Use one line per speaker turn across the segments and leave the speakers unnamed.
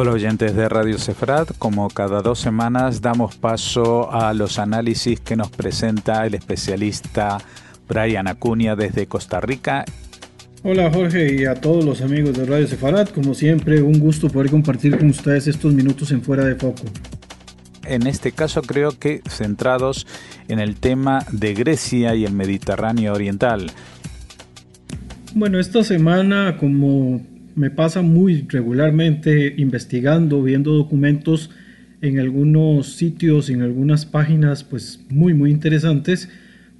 Hola oyentes de Radio Cefrat, como cada dos semanas damos paso a los análisis que nos presenta el especialista Brian Acuña desde Costa Rica.
Hola Jorge y a todos los amigos de Radio Sefarat, como siempre un gusto poder compartir con ustedes estos minutos en Fuera de Foco.
En este caso creo que centrados en el tema de Grecia y el Mediterráneo Oriental.
Bueno, esta semana como me pasa muy regularmente investigando, viendo documentos en algunos sitios, en algunas páginas, pues muy, muy interesantes.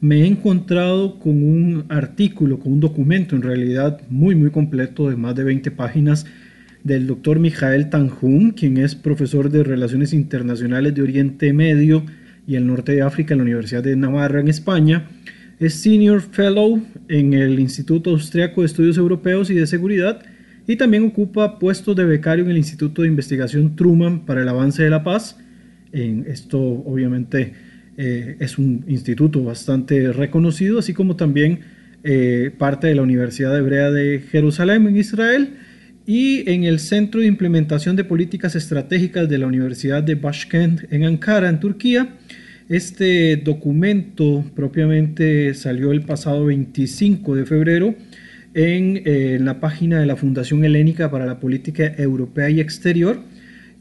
Me he encontrado con un artículo, con un documento en realidad muy, muy completo de más de 20 páginas del doctor Mijael Tanjum, quien es profesor de Relaciones Internacionales de Oriente Medio y el Norte de África en la Universidad de Navarra en España. Es Senior Fellow en el Instituto Austriaco de Estudios Europeos y de Seguridad y también ocupa puestos de becario en el Instituto de Investigación Truman para el Avance de la Paz. En esto obviamente eh, es un instituto bastante reconocido, así como también eh, parte de la Universidad Hebrea de Jerusalén en Israel y en el Centro de Implementación de Políticas Estratégicas de la Universidad de Bashkent en Ankara, en Turquía. Este documento propiamente salió el pasado 25 de febrero eh, en, la página de la Fundación Helénica para la Política Europea y Exterior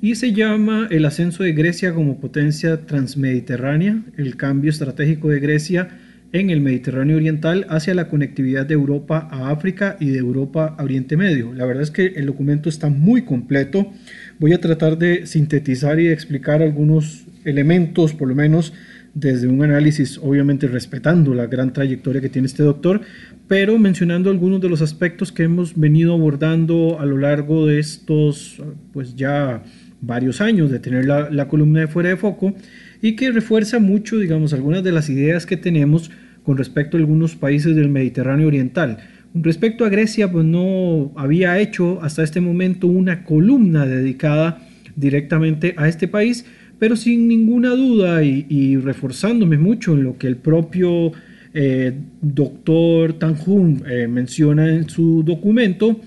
y se llama El ascenso de Grecia como potencia transmediterránea, el cambio estratégico de Grecia en el Mediterráneo Oriental hacia la conectividad de Europa a África y de Europa a Oriente Medio. La verdad es que el documento está muy completo. Voy a tratar de sintetizar y explicar algunos elementos, por lo menos desde un análisis, obviamente respetando la gran trayectoria que tiene este doctor, pero mencionando algunos de los aspectos que hemos venido abordando a lo largo de estos, pues ya varios años de tener la, columna de fuera de foco y que refuerza mucho, digamos, algunas de las ideas que tenemos con respecto a algunos países del Mediterráneo Oriental. Respecto a Grecia, pues no había hecho hasta este momento una columna dedicada directamente a este país, pero sin ninguna duda y, reforzándome mucho en lo que el propio eh, doctor Tanjun eh, menciona en su documento,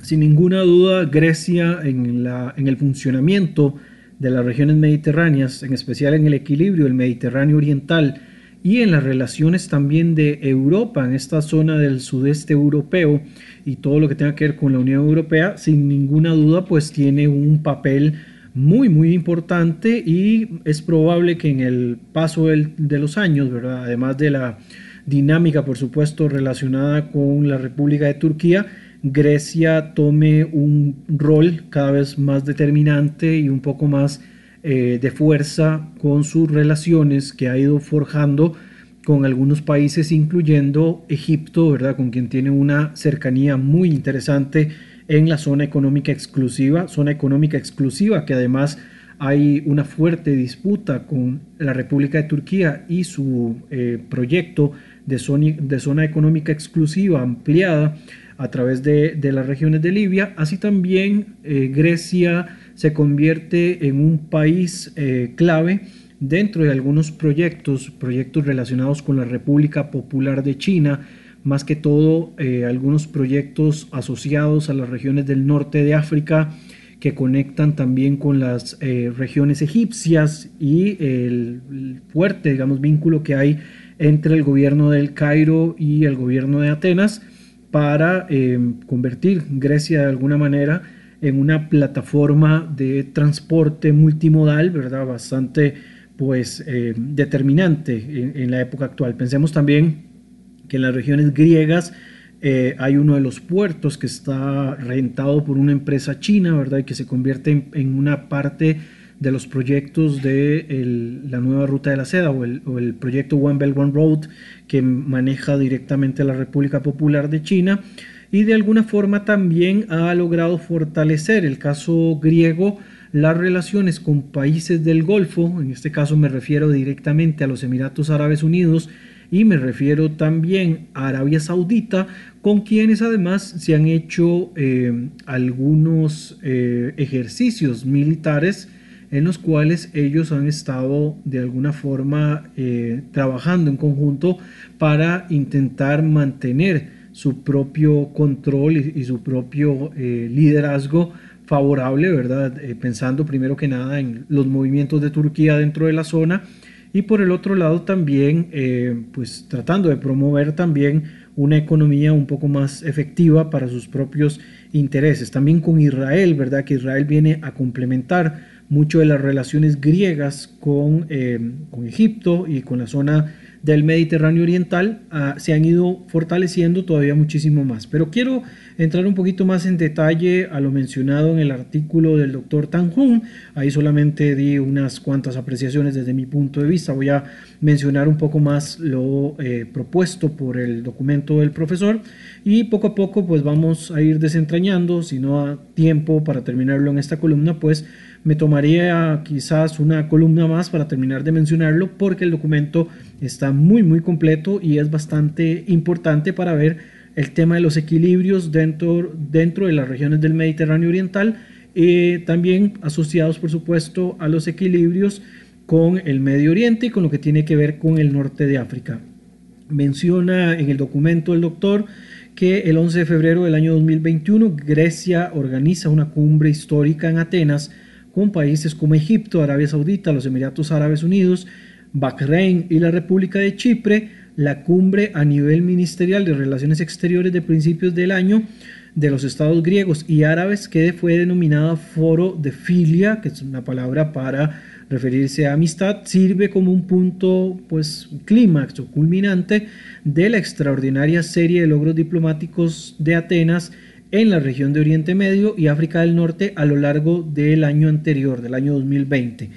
sin ninguna duda Grecia en, la, en el funcionamiento de las regiones mediterráneas, en especial en el equilibrio del Mediterráneo Oriental y en las relaciones también de Europa, en esta zona del sudeste europeo y todo lo que tenga que ver con la Unión Europea, sin ninguna duda pues tiene un papel muy, muy importante y es probable que en el paso de los años, ¿verdad? además de la dinámica, por supuesto, relacionada con la República de Turquía, Grecia tome un rol cada vez más determinante y un poco más eh, de fuerza con sus relaciones que ha ido forjando con algunos países, incluyendo Egipto, ¿verdad? con quien tiene una cercanía muy interesante en la zona económica exclusiva, zona económica exclusiva que además hay una fuerte disputa con la República de Turquía y su eh, proyecto de zona, de zona, económica exclusiva ampliada a través de, las regiones de Libia. Así también eh, Grecia se convierte en un país eh, clave dentro de algunos proyectos, proyectos relacionados con la República Popular de China, más que todo eh, algunos proyectos asociados a las regiones del norte de África que conectan también con las eh, regiones egipcias y el, fuerte, digamos, vínculo que hay entre el gobierno del Cairo y el gobierno de Atenas para eh, convertir Grecia de alguna manera en una plataforma de transporte multimodal, ¿verdad? Bastante, pues, determinante en la época actual. Pensemos también que en las regiones griegas eh, hay uno de los puertos que está rentado por una empresa china, ¿verdad? Y que se convierte en, una parte de los proyectos de la nueva ruta de la seda o el, proyecto One Belt One Road que maneja directamente la República Popular de China y de alguna forma también ha logrado fortalecer el caso griego las relaciones con países del Golfo, en este caso me refiero directamente a los Emiratos Árabes Unidos y me refiero también a Arabia Saudita, con quienes además se han hecho eh, algunos eh, ejercicios militares en los cuales ellos han estado de alguna forma eh, trabajando en conjunto para intentar mantener su propio control y, su propio liderazgo favorable, ¿verdad? Pensando primero que nada en los movimientos de Turquía dentro de la zona y por el otro lado también, eh, pues tratando de promover también una economía un poco más efectiva para sus propios intereses. También con Israel, ¿verdad? Que Israel viene a complementar mucho de las relaciones griegas con, con Egipto y con la zona del Mediterráneo Oriental ah, se han ido fortaleciendo todavía muchísimo más. Pero quiero entrar un poquito más en detalle a lo mencionado en el artículo del doctor Tan Hun. Ahí solamente di unas cuantas apreciaciones desde mi punto de vista. Voy a mencionar un poco más lo eh, propuesto por el documento del profesor y poco a poco pues vamos a ir desentrañando, si no a tiempo para terminarlo en esta columna, pues me tomaría quizás una columna más para terminar de mencionarlo porque el documento está muy muy completo y es bastante importante para ver el tema de los equilibrios dentro, dentro de las regiones del Mediterráneo Oriental, y también asociados por supuesto a los equilibrios con el Medio Oriente y con lo que tiene que ver con el norte de África. Menciona en el documento el doctor que el 11 de febrero del año 2021 Grecia organiza una cumbre histórica en Atenas con países como Egipto, Arabia Saudita, los Emiratos Árabes Unidos, Bahrein y la República de Chipre, la cumbre a nivel ministerial de Relaciones Exteriores de principios del año de los estados griegos y árabes que fue denominada Foro de Filia, que es una palabra para referirse a amistad, sirve como un punto, pues, clímax o culminante de la extraordinaria serie de logros diplomáticos de Atenas en la región de Oriente Medio y África del Norte a lo largo del año anterior, del año 2020.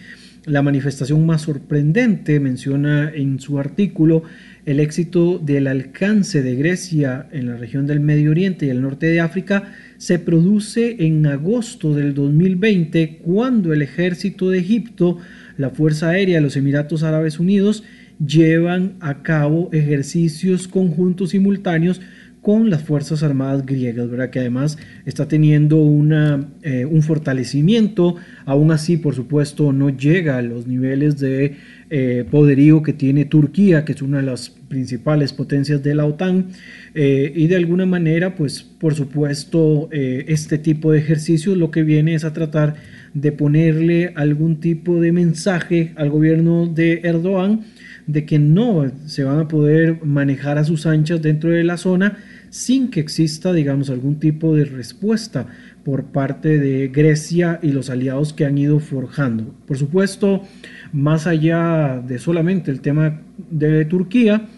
La manifestación más sorprendente, menciona en su artículo, el éxito del alcance de Grecia en la región del Medio Oriente y el norte de África se produce en agosto del 2020 cuando el ejército de Egipto, la Fuerza Aérea de los Emiratos Árabes Unidos llevan a cabo ejercicios conjuntos simultáneos con las Fuerzas Armadas griegas, ¿verdad? que además está teniendo una, eh, un fortalecimiento, aún así por supuesto no llega a los niveles de eh, poderío que tiene Turquía, que es una de las principales potencias de la OTAN, eh, y de alguna manera pues por supuesto este tipo de ejercicios lo que viene es a tratar de ponerle algún tipo de mensaje al gobierno de Erdogan, de que no se van a poder manejar a sus anchas dentro de la zona sin que exista, digamos, algún tipo de respuesta por parte de Grecia y los aliados que han ido forjando. Por supuesto, más allá de solamente el tema de Turquía,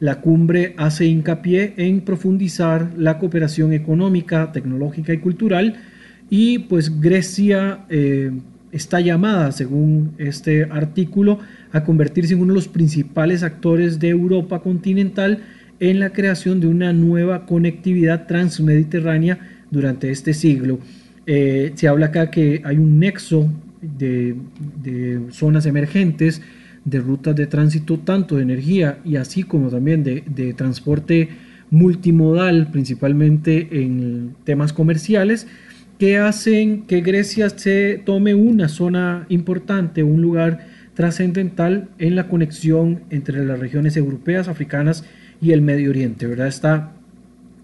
la cumbre hace hincapié en profundizar la cooperación económica, tecnológica y cultural y pues Grecia eh, está llamada, según este artículo, a convertirse en uno de los principales actores de Europa continental en la creación de una nueva conectividad transmediterránea durante este siglo. Eh, se habla acá que hay un nexo de, zonas emergentes, de rutas de tránsito tanto de energía y así como también de, de transporte multimodal, principalmente en temas comerciales, que hacen que Grecia se tome una zona importante, un lugar trascendental en la conexión entre las regiones europeas, africanas y el Medio Oriente, ¿verdad? Esta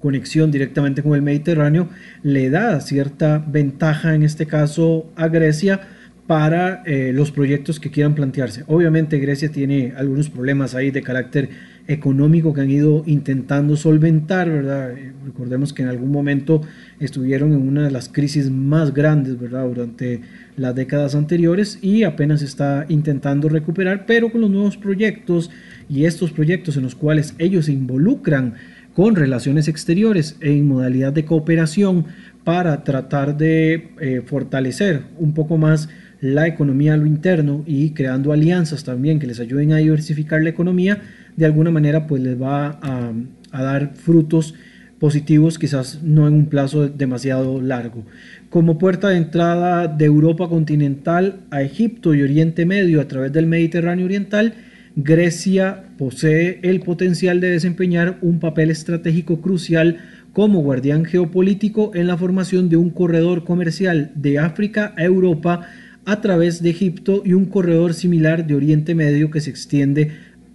conexión directamente con el Mediterráneo le da cierta ventaja, en este caso, a Grecia para eh, los proyectos que quieran plantearse. Obviamente Grecia tiene algunos problemas ahí de carácter económico que han ido intentando solventar, ¿verdad? Eh, recordemos que en algún momento estuvieron en una de las crisis más grandes, ¿verdad? Durante las décadas anteriores y apenas está intentando recuperar, pero con los nuevos proyectos y estos proyectos en los cuales ellos se involucran con relaciones exteriores en modalidad de cooperación para tratar de eh, fortalecer un poco más la economía a lo interno y creando alianzas también que les ayuden a diversificar la economía, de alguna manera pues les va a, a dar frutos positivos, quizás no en un plazo demasiado largo. Como puerta de entrada de Europa continental a Egipto y Oriente Medio a través del Mediterráneo Oriental, Grecia posee el potencial de desempeñar un papel estratégico crucial como guardián geopolítico en la formación de un corredor comercial de África a Europa a través de Egipto y un corredor similar de Oriente Medio que se extiende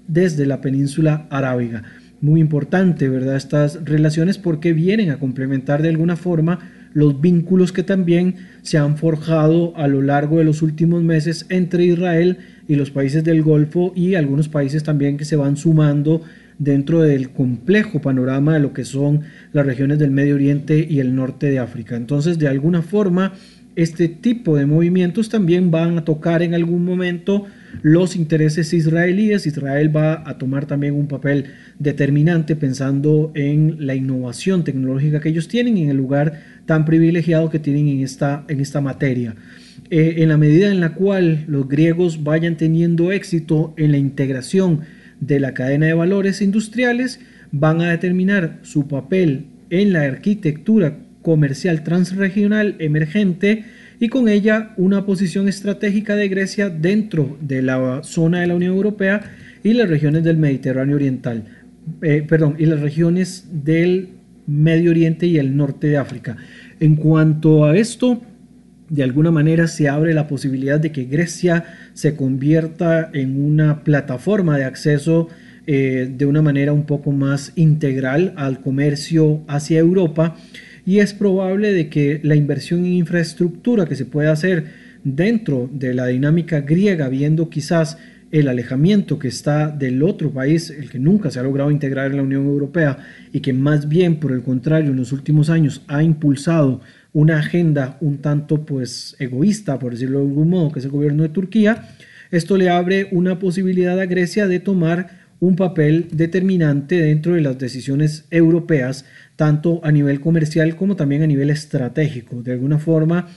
desde la península arábiga. Muy importante, ¿verdad? Estas relaciones porque vienen a complementar de alguna forma los vínculos que también se han forjado a lo largo de los últimos meses entre Israel y los países del Golfo y algunos países también que se van sumando dentro del complejo panorama de lo que son las regiones del Medio Oriente y el norte de África. Entonces, de alguna forma, este tipo de movimientos también van a tocar en algún momento los intereses israelíes. Israel va a tomar también un papel determinante pensando en la innovación tecnológica que ellos tienen en el lugar tan privilegiado que tienen en esta, en esta materia. Eh, en la medida en la cual los griegos vayan teniendo éxito en la integración de la cadena de valores industriales, van a determinar su papel en la arquitectura comercial transregional emergente y con ella una posición estratégica de Grecia dentro de la zona de la Unión Europea y las regiones del Mediterráneo Oriental, eh, perdón, y las regiones del Medio Oriente y el norte de África. En cuanto a esto, de alguna manera se abre la posibilidad de que Grecia se convierta en una plataforma de acceso eh, de una manera un poco más integral al comercio hacia Europa y es probable de que la inversión en infraestructura que se pueda hacer dentro de la dinámica griega, viendo quizás el alejamiento que está del otro país, el que nunca se ha logrado integrar en la Unión Europea y que más bien por el contrario en los últimos años ha impulsado una agenda un tanto pues egoísta, por decirlo de algún modo, que es el gobierno de Turquía, esto le abre una posibilidad a Grecia de tomar un papel determinante dentro de las decisiones europeas, tanto a nivel comercial como también a nivel estratégico. De alguna forma,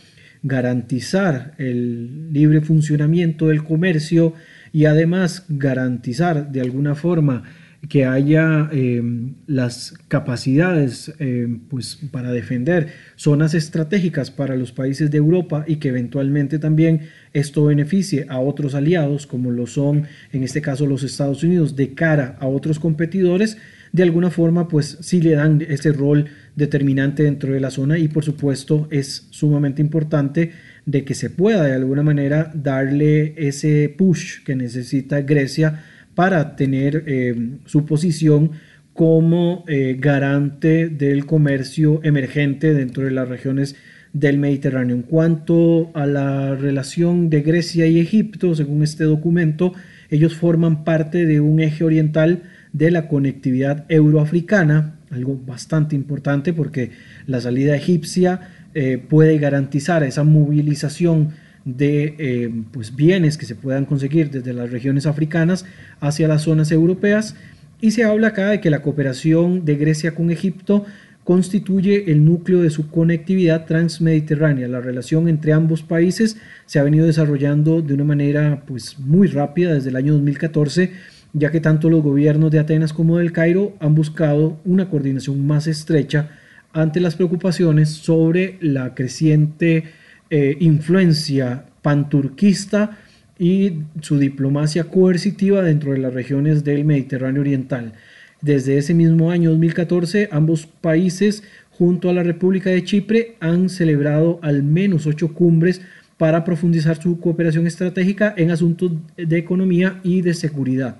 garantizar el libre funcionamiento del comercio y además garantizar de alguna forma que haya eh, las capacidades eh, pues, para defender zonas estratégicas para los países de Europa y que eventualmente también esto beneficie a otros aliados como lo son en este caso los Estados Unidos de cara a otros competidores, de alguna forma pues sí le dan ese rol determinante dentro de la zona y por supuesto es sumamente importante de que se pueda de alguna manera darle ese push que necesita Grecia para tener eh, su posición como eh, garante del comercio emergente dentro de las regiones del Mediterráneo. En cuanto a la relación de Grecia y Egipto, según este documento, ellos forman parte de un eje oriental de la conectividad euroafricana, algo bastante importante porque la salida egipcia eh, puede garantizar esa movilización de eh, pues bienes que se puedan conseguir desde las regiones africanas hacia las zonas europeas y se habla acá de que la cooperación de Grecia con Egipto constituye el núcleo de su conectividad transmediterránea. La relación entre ambos países se ha venido desarrollando de una manera pues muy rápida desde el año 2014, ya que tanto los gobiernos de Atenas como del Cairo han buscado una coordinación más estrecha ante las preocupaciones sobre la creciente eh, influencia panturquista y su diplomacia coercitiva dentro de las regiones del Mediterráneo Oriental. Desde ese mismo año 2014, ambos países, junto a la República de Chipre, han celebrado al menos ocho cumbres para profundizar su cooperación estratégica en asuntos de economía y de seguridad.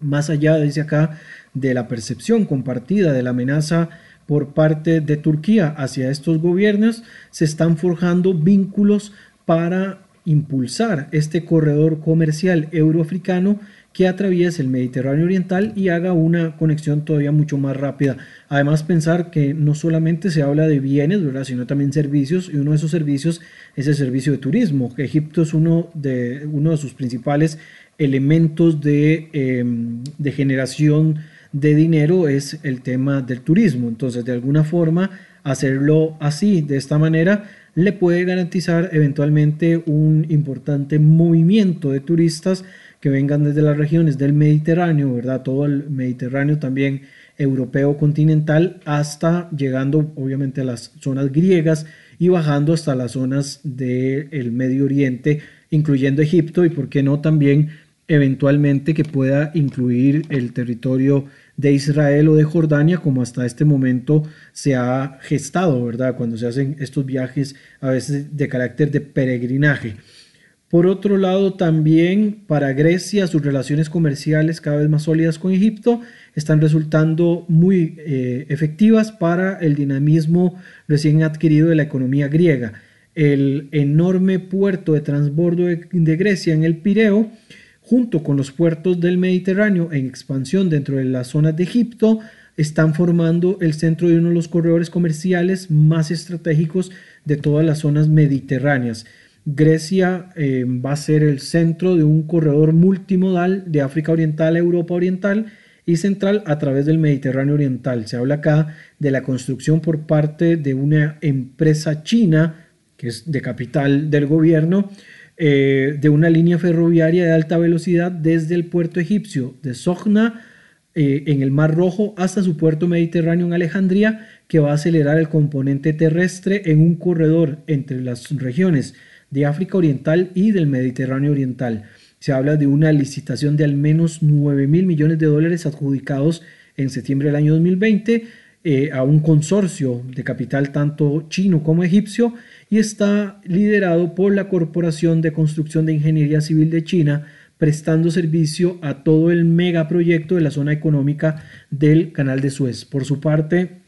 Más allá, dice acá, de la percepción compartida de la amenaza por parte de Turquía hacia estos gobiernos, se están forjando vínculos para impulsar este corredor comercial euroafricano que atraviese el Mediterráneo Oriental y haga una conexión todavía mucho más rápida. Además, pensar que no solamente se habla de bienes, ¿verdad? sino también servicios, y uno de esos servicios es el servicio de turismo. Egipto es uno de, uno de sus principales elementos de, em, de generación de dinero es el tema del turismo. Entonces, de alguna forma, hacerlo así, de esta manera, le puede garantizar eventualmente un importante movimiento de turistas que vengan desde las regiones del Mediterráneo, ¿verdad? Todo el Mediterráneo también europeo continental, hasta llegando obviamente a las zonas griegas y bajando hasta las zonas del Medio Oriente, incluyendo Egipto y, por qué no, también eventualmente que pueda incluir el territorio de Israel o de Jordania como hasta este momento se ha gestado, ¿verdad? Cuando se hacen estos viajes a veces de carácter de peregrinaje. Por otro lado, también para Grecia sus relaciones comerciales cada vez más sólidas con Egipto están resultando muy eh, efectivas para el dinamismo recién adquirido de la economía griega. El enorme puerto de transbordo de, de Grecia en el Pireo, junto con los puertos del Mediterráneo en expansión dentro de las zonas de Egipto, están formando el centro de uno de los corredores comerciales más estratégicos de todas las zonas mediterráneas. Grecia eh, va a ser el centro de un corredor multimodal de África Oriental a Europa Oriental y Central a través del Mediterráneo Oriental. Se habla acá de la construcción por parte de una empresa china, que es de capital del gobierno, eh, de una línea ferroviaria de alta velocidad desde el puerto egipcio de Sogna eh, en el Mar Rojo hasta su puerto mediterráneo en Alejandría, que va a acelerar el componente terrestre en un corredor entre las regiones de África Oriental y del Mediterráneo Oriental. Se habla de una licitación de al menos 9 mil millones de dólares adjudicados en septiembre del año 2020 eh, a un consorcio de capital tanto chino como egipcio y está liderado por la Corporación de Construcción de Ingeniería Civil de China, prestando servicio a todo el megaproyecto de la zona económica del Canal de Suez. Por su parte,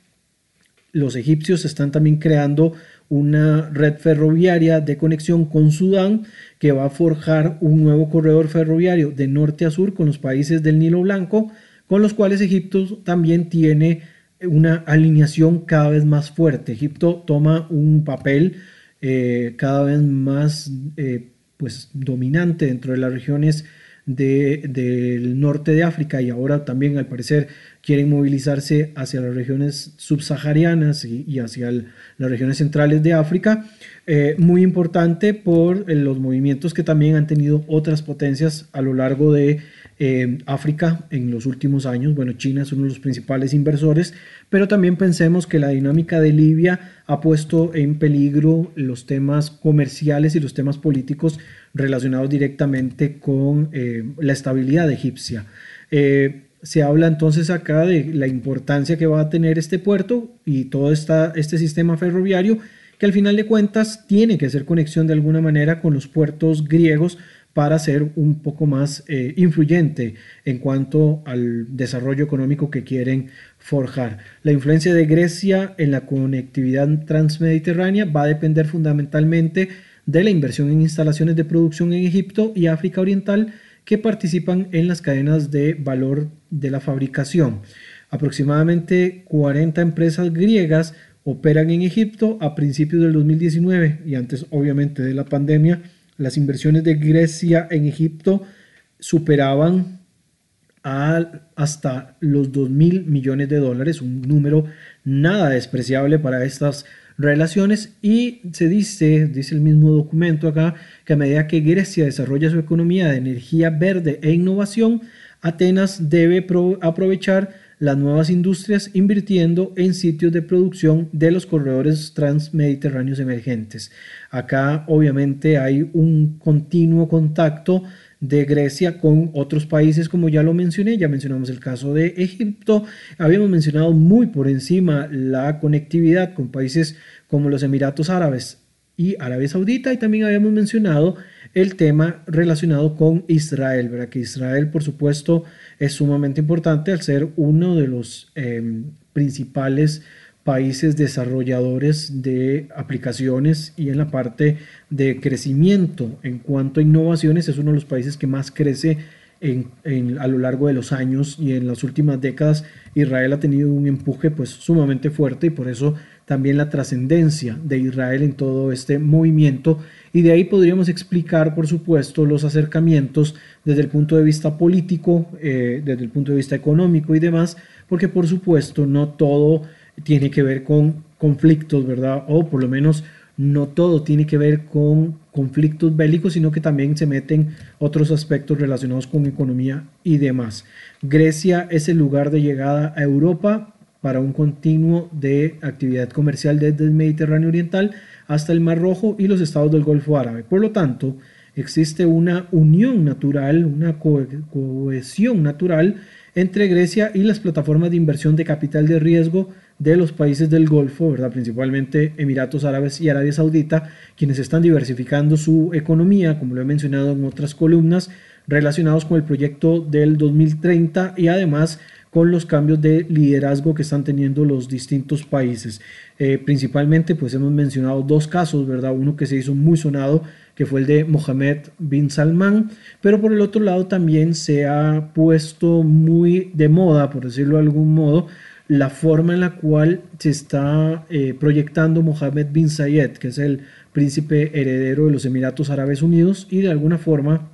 los egipcios están también creando una red ferroviaria de conexión con Sudán que va a forjar un nuevo corredor ferroviario de norte a sur con los países del Nilo Blanco, con los cuales Egipto también tiene una alineación cada vez más fuerte. Egipto toma un papel eh, cada vez más eh, pues, dominante dentro de las regiones del norte de África y ahora también al parecer quieren movilizarse hacia las regiones subsaharianas y, hacia las regiones centrales de África. Eh, muy importante por eh, los movimientos que también han tenido otras potencias a lo largo de eh, África en los últimos años. Bueno, China es uno de los principales inversores, pero también pensemos que la dinámica de Libia ha puesto en peligro los temas comerciales y los temas políticos relacionados directamente con eh, la estabilidad egipcia. Eh, se habla entonces acá de la importancia que va a tener este puerto y todo esta, este sistema ferroviario que al final de cuentas tiene que hacer conexión de alguna manera con los puertos griegos para ser un poco más eh, influyente en cuanto al desarrollo económico que quieren forjar. La influencia de Grecia en la conectividad transmediterránea va a depender fundamentalmente de la inversión en instalaciones de producción en Egipto y África Oriental que participan en las cadenas de valor de la fabricación. Aproximadamente 40 empresas griegas operan en Egipto a principios del 2019 y antes obviamente de la pandemia las inversiones de Grecia en Egipto superaban hasta los 2 mil millones de dólares, un número nada despreciable para estas relaciones. Y se dice, dice el mismo documento acá, que a medida que Grecia desarrolla su economía de energía verde e innovación, Atenas debe aprovechar las nuevas industrias invirtiendo en sitios de producción de los corredores transmediterráneos emergentes. Acá obviamente hay un continuo contacto de Grecia con otros países como ya lo mencioné, ya mencionamos el caso de Egipto, habíamos mencionado muy por encima la conectividad con países como los Emiratos Árabes y Arabia Saudita y también habíamos mencionado el tema relacionado con Israel, ¿verdad? que Israel por supuesto es sumamente importante al ser uno de los em, principales países desarrolladores de aplicaciones y en la parte de crecimiento en cuanto a innovaciones es uno de los países que más crece a lo largo de los años y en las últimas décadas Israel ha tenido un empuje pues sumamente fuerte y por eso también la trascendencia de Israel en todo este movimiento y de ahí podríamos explicar, por supuesto, los acercamientos desde el punto de vista político, eh, desde el punto de vista económico y demás, porque por supuesto no todo tiene que ver con conflictos, ¿verdad? O por lo menos no todo tiene que ver con conflictos bélicos, sino que también se meten otros aspectos relacionados con economía y demás. Grecia es el lugar de llegada a Europa para un continuo de actividad comercial desde el Mediterráneo Oriental hasta el Mar Rojo y los estados del Golfo Árabe. Por lo tanto, existe una unión natural, una cohesión natural entre Grecia y las plataformas de inversión de capital de riesgo de los países del Golfo, ¿verdad? principalmente Emiratos Árabes y Arabia Saudita, quienes están diversificando su economía, como lo he mencionado en otras columnas, relacionados con el proyecto del 2030 y además con los cambios de liderazgo que están teniendo los distintos países. Eh, principalmente, pues hemos mencionado dos casos, ¿verdad? Uno que se hizo muy sonado, que fue el de Mohammed bin Salman, pero por el otro lado también se ha puesto muy de moda, por decirlo de algún modo, la forma en la cual se está eh, proyectando Mohammed bin Zayed, que es el príncipe heredero de los Emiratos Árabes Unidos, y de alguna forma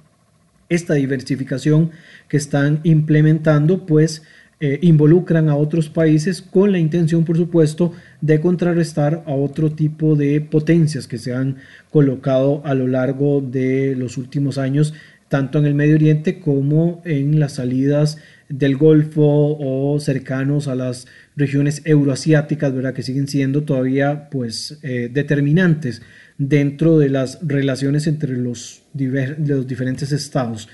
esta diversificación que están implementando, pues eh, involucran a otros países con la intención, por supuesto, de contrarrestar a otro tipo de potencias que se han colocado a lo largo de los últimos años, tanto en el Medio Oriente como en las salidas del Golfo o cercanos a las regiones euroasiáticas, ¿verdad? que siguen siendo todavía pues, eh, determinantes dentro de las relaciones entre los, los diferentes estados.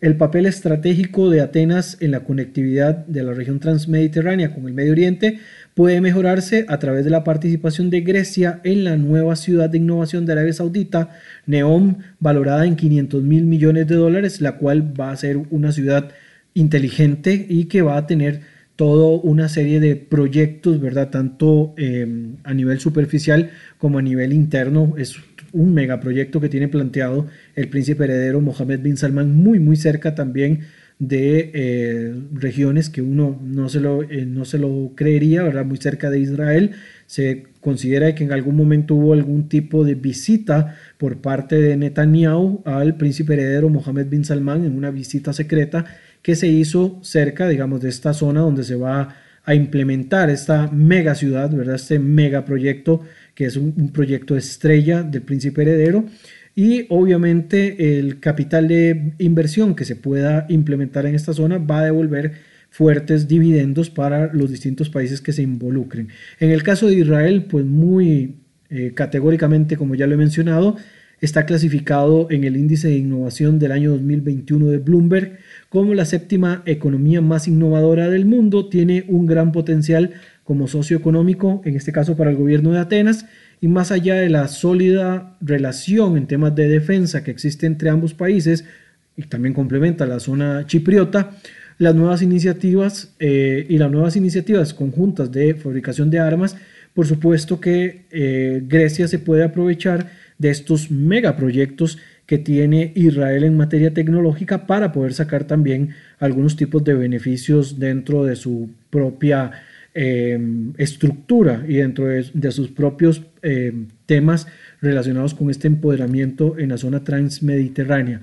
El papel estratégico de Atenas en la conectividad de la región transmediterránea con el Medio Oriente puede mejorarse a través de la participación de Grecia en la nueva ciudad de innovación de Arabia Saudita, Neom, valorada en 500 mil millones de dólares, la cual va a ser una ciudad inteligente y que va a tener toda una serie de proyectos, ¿verdad? Tanto eh, a nivel superficial como a nivel interno. Un megaproyecto que tiene planteado el príncipe heredero Mohammed bin Salman, muy, muy cerca también de eh, regiones que uno no se, lo, eh, no se lo creería, ¿verdad? Muy cerca de Israel. Se considera que en algún momento hubo algún tipo de visita por parte de Netanyahu al príncipe heredero Mohammed bin Salman en una visita secreta que se hizo cerca, digamos, de esta zona donde se va a implementar esta mega ciudad, ¿verdad? Este mega proyecto que es un, proyecto estrella del príncipe heredero y obviamente el capital de inversión que se pueda implementar en esta zona va a devolver fuertes dividendos para los distintos países que se involucren. En el caso de Israel, pues muy eh, categóricamente, como ya lo he mencionado, está clasificado en el índice de innovación del año 2021 de Bloomberg como la séptima economía más innovadora del mundo, tiene un gran potencial como socio económico, en este caso para el gobierno de Atenas, y más allá de la sólida relación en temas de defensa que existe entre ambos países, y también complementa la zona chipriota, las nuevas iniciativas eh, y las nuevas iniciativas conjuntas de fabricación de armas, por supuesto que eh, Grecia se puede aprovechar de estos megaproyectos que tiene Israel en materia tecnológica para poder sacar también algunos tipos de beneficios dentro de su propia Em, estructura y dentro de, sus propios em, temas relacionados con este empoderamiento en la zona transmediterránea.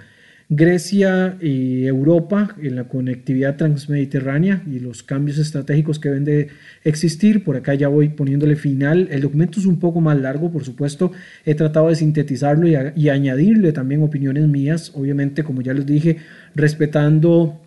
Grecia y Europa en la conectividad transmediterránea y los cambios estratégicos que deben de existir. Por acá ya voy poniéndole final. El documento es un poco más largo, por supuesto. He tratado de sintetizarlo y, y añadirle también opiniones mías, obviamente, como ya les dije, respetando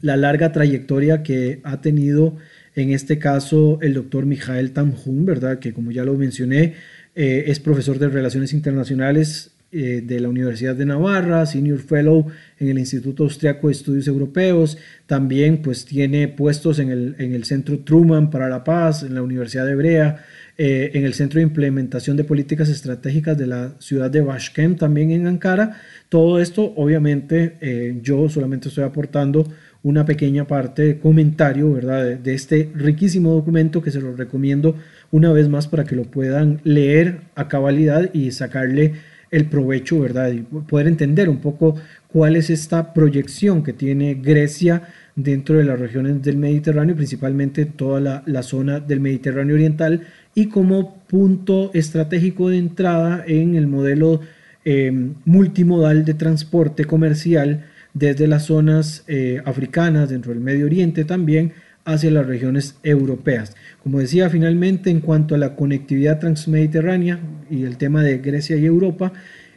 la larga trayectoria que ha tenido en este caso, el doctor Mijael Tamjun, ¿verdad? Que como ya lo mencioné, eh, es profesor de Relaciones Internacionales eh, de la Universidad de Navarra, Senior Fellow en el Instituto Austriaco de Estudios Europeos. También pues tiene puestos en el, en el Centro Truman para la Paz, en la Universidad Hebrea, eh, en el Centro de Implementación de Políticas Estratégicas de la ciudad de Bashkem, también en Ankara. Todo esto, obviamente, yo solamente estoy aportando una pequeña parte de comentario, ¿verdad? De, este riquísimo documento que se lo recomiendo una vez más para que lo puedan leer a cabalidad y sacarle el provecho, ¿verdad? Y poder entender un poco cuál es esta proyección que tiene Grecia dentro de las regiones del Mediterráneo, principalmente toda la, zona del Mediterráneo Oriental, y como punto estratégico de entrada en el modelo eh, multimodal de transporte comercial desde las zonas eh, africanas, dentro del Medio Oriente también, hacia las regiones europeas. Como decía, finalmente, en cuanto a la conectividad transmediterránea y el tema de Grecia y Europa,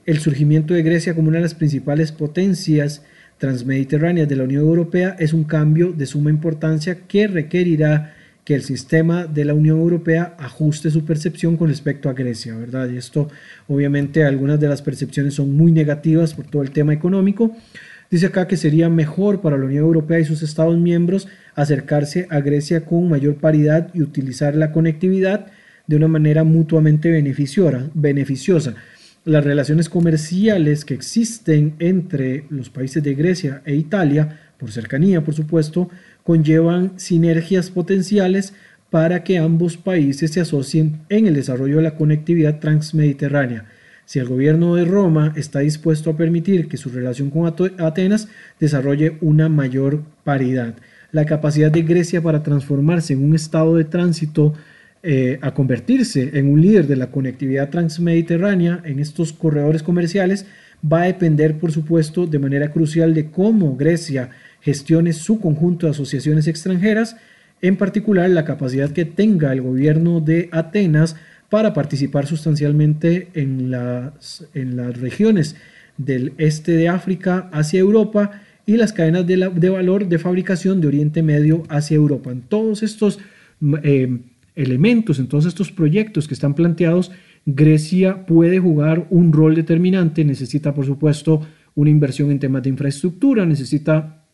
el surgimiento de Grecia como una de las principales potencias transmediterráneas de la Unión Europea es un cambio de suma importancia que requerirá que el sistema de la Unión Europea ajuste su percepción con respecto a Grecia, ¿verdad? Y esto, obviamente, algunas de las percepciones son muy negativas por todo el tema económico, Dice acá que sería mejor para la Unión Europea y sus Estados miembros acercarse a Grecia con mayor paridad y utilizar la conectividad de una manera mutuamente beneficiosa. Las relaciones comerciales que existen entre los países de Grecia e Italia, por cercanía por supuesto, conllevan sinergias potenciales para que ambos países se asocien en el desarrollo de la conectividad transmediterránea. Si el gobierno de Roma está dispuesto a permitir que su relación con Atenas desarrolle una mayor paridad. La capacidad de Grecia para transformarse en un estado de tránsito eh, a convertirse en un líder de la conectividad transmediterránea en estos corredores comerciales va a depender, por supuesto, de manera crucial de cómo Grecia gestione su conjunto de asociaciones extranjeras, en particular la capacidad que tenga el gobierno de Atenas para participar sustancialmente en las, en las regiones del este de África hacia Europa y las cadenas de, de valor de fabricación de Oriente Medio hacia Europa. En todos estos eh, elementos, en todos estos proyectos que están planteados, Grecia puede jugar un rol determinante, necesita por supuesto una inversión en temas de infraestructura, necesita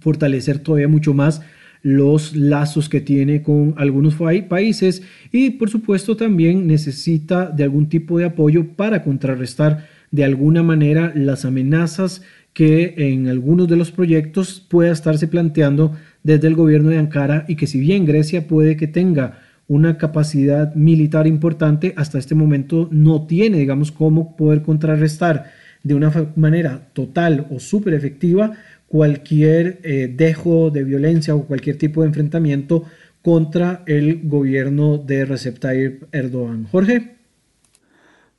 fortalecer todavía mucho más los lazos que tiene con algunos países y por supuesto también necesita de algún tipo de apoyo para contrarrestar de alguna manera las amenazas que en algunos de los proyectos pueda estarse planteando desde el gobierno de Ankara y que si bien Grecia puede que tenga una capacidad militar importante, hasta este momento no tiene, digamos, cómo poder contrarrestar de una manera total o súper efectiva cualquier eh, dejo de violencia o cualquier tipo de enfrentamiento contra el gobierno de Recep Tayyip Erdogan. Jorge.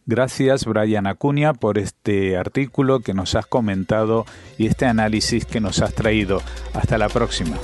Gracias, Brian Acuña, por este artículo que nos has comentado y este análisis que nos has traído. Hasta la próxima.